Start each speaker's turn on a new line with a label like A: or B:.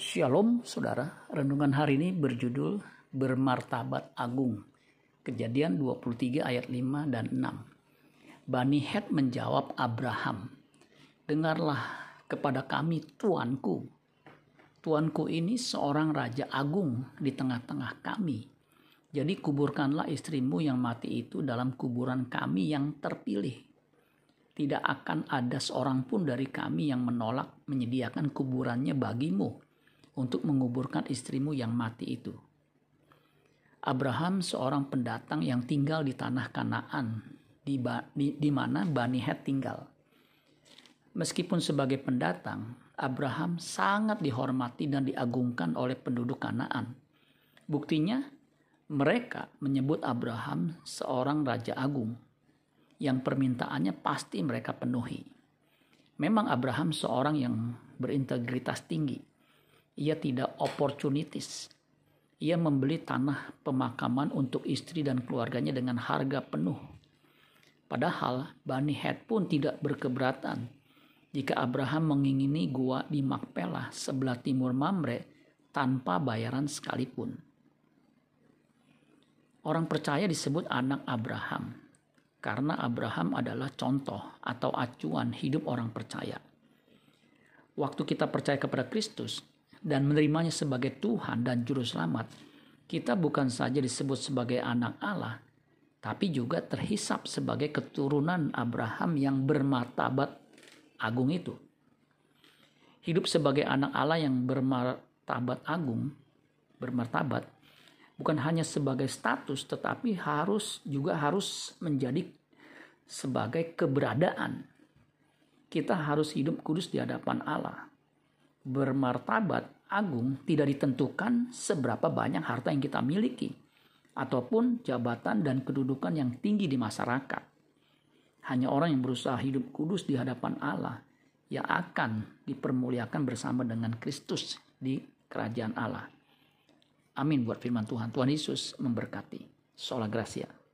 A: Shalom saudara, renungan hari ini berjudul Bermartabat Agung. Kejadian 23 ayat 5 dan 6. Bani Het menjawab Abraham, Dengarlah kepada kami tuanku. Tuanku ini seorang raja agung di tengah-tengah kami. Jadi kuburkanlah istrimu yang mati itu dalam kuburan kami yang terpilih. Tidak akan ada seorang pun dari kami yang menolak menyediakan kuburannya bagimu untuk menguburkan istrimu yang mati itu. Abraham seorang pendatang yang tinggal di tanah Kanaan, di, di, di mana Bani Het tinggal. Meskipun sebagai pendatang, Abraham sangat dihormati dan diagungkan oleh penduduk Kanaan. Buktinya, mereka menyebut Abraham seorang raja agung yang permintaannya pasti mereka penuhi. Memang Abraham seorang yang berintegritas tinggi. Ia tidak oportunitis. Ia membeli tanah pemakaman untuk istri dan keluarganya dengan harga penuh. Padahal Bani Het pun tidak berkeberatan jika Abraham mengingini gua di Makpelah sebelah timur Mamre tanpa bayaran sekalipun. Orang percaya disebut anak Abraham karena Abraham adalah contoh atau acuan hidup orang percaya. Waktu kita percaya kepada Kristus dan menerimanya sebagai Tuhan dan Juru Selamat, kita bukan saja disebut sebagai anak Allah, tapi juga terhisap sebagai keturunan Abraham yang bermartabat agung itu. Hidup sebagai anak Allah yang bermartabat agung, bermartabat, bukan hanya sebagai status tetapi harus juga harus menjadi sebagai keberadaan. Kita harus hidup kudus di hadapan Allah. Bermartabat agung tidak ditentukan seberapa banyak harta yang kita miliki ataupun jabatan dan kedudukan yang tinggi di masyarakat. Hanya orang yang berusaha hidup kudus di hadapan Allah yang akan dipermuliakan bersama dengan Kristus di kerajaan Allah. Amin buat firman Tuhan. Tuhan Yesus memberkati. Sola Gracia.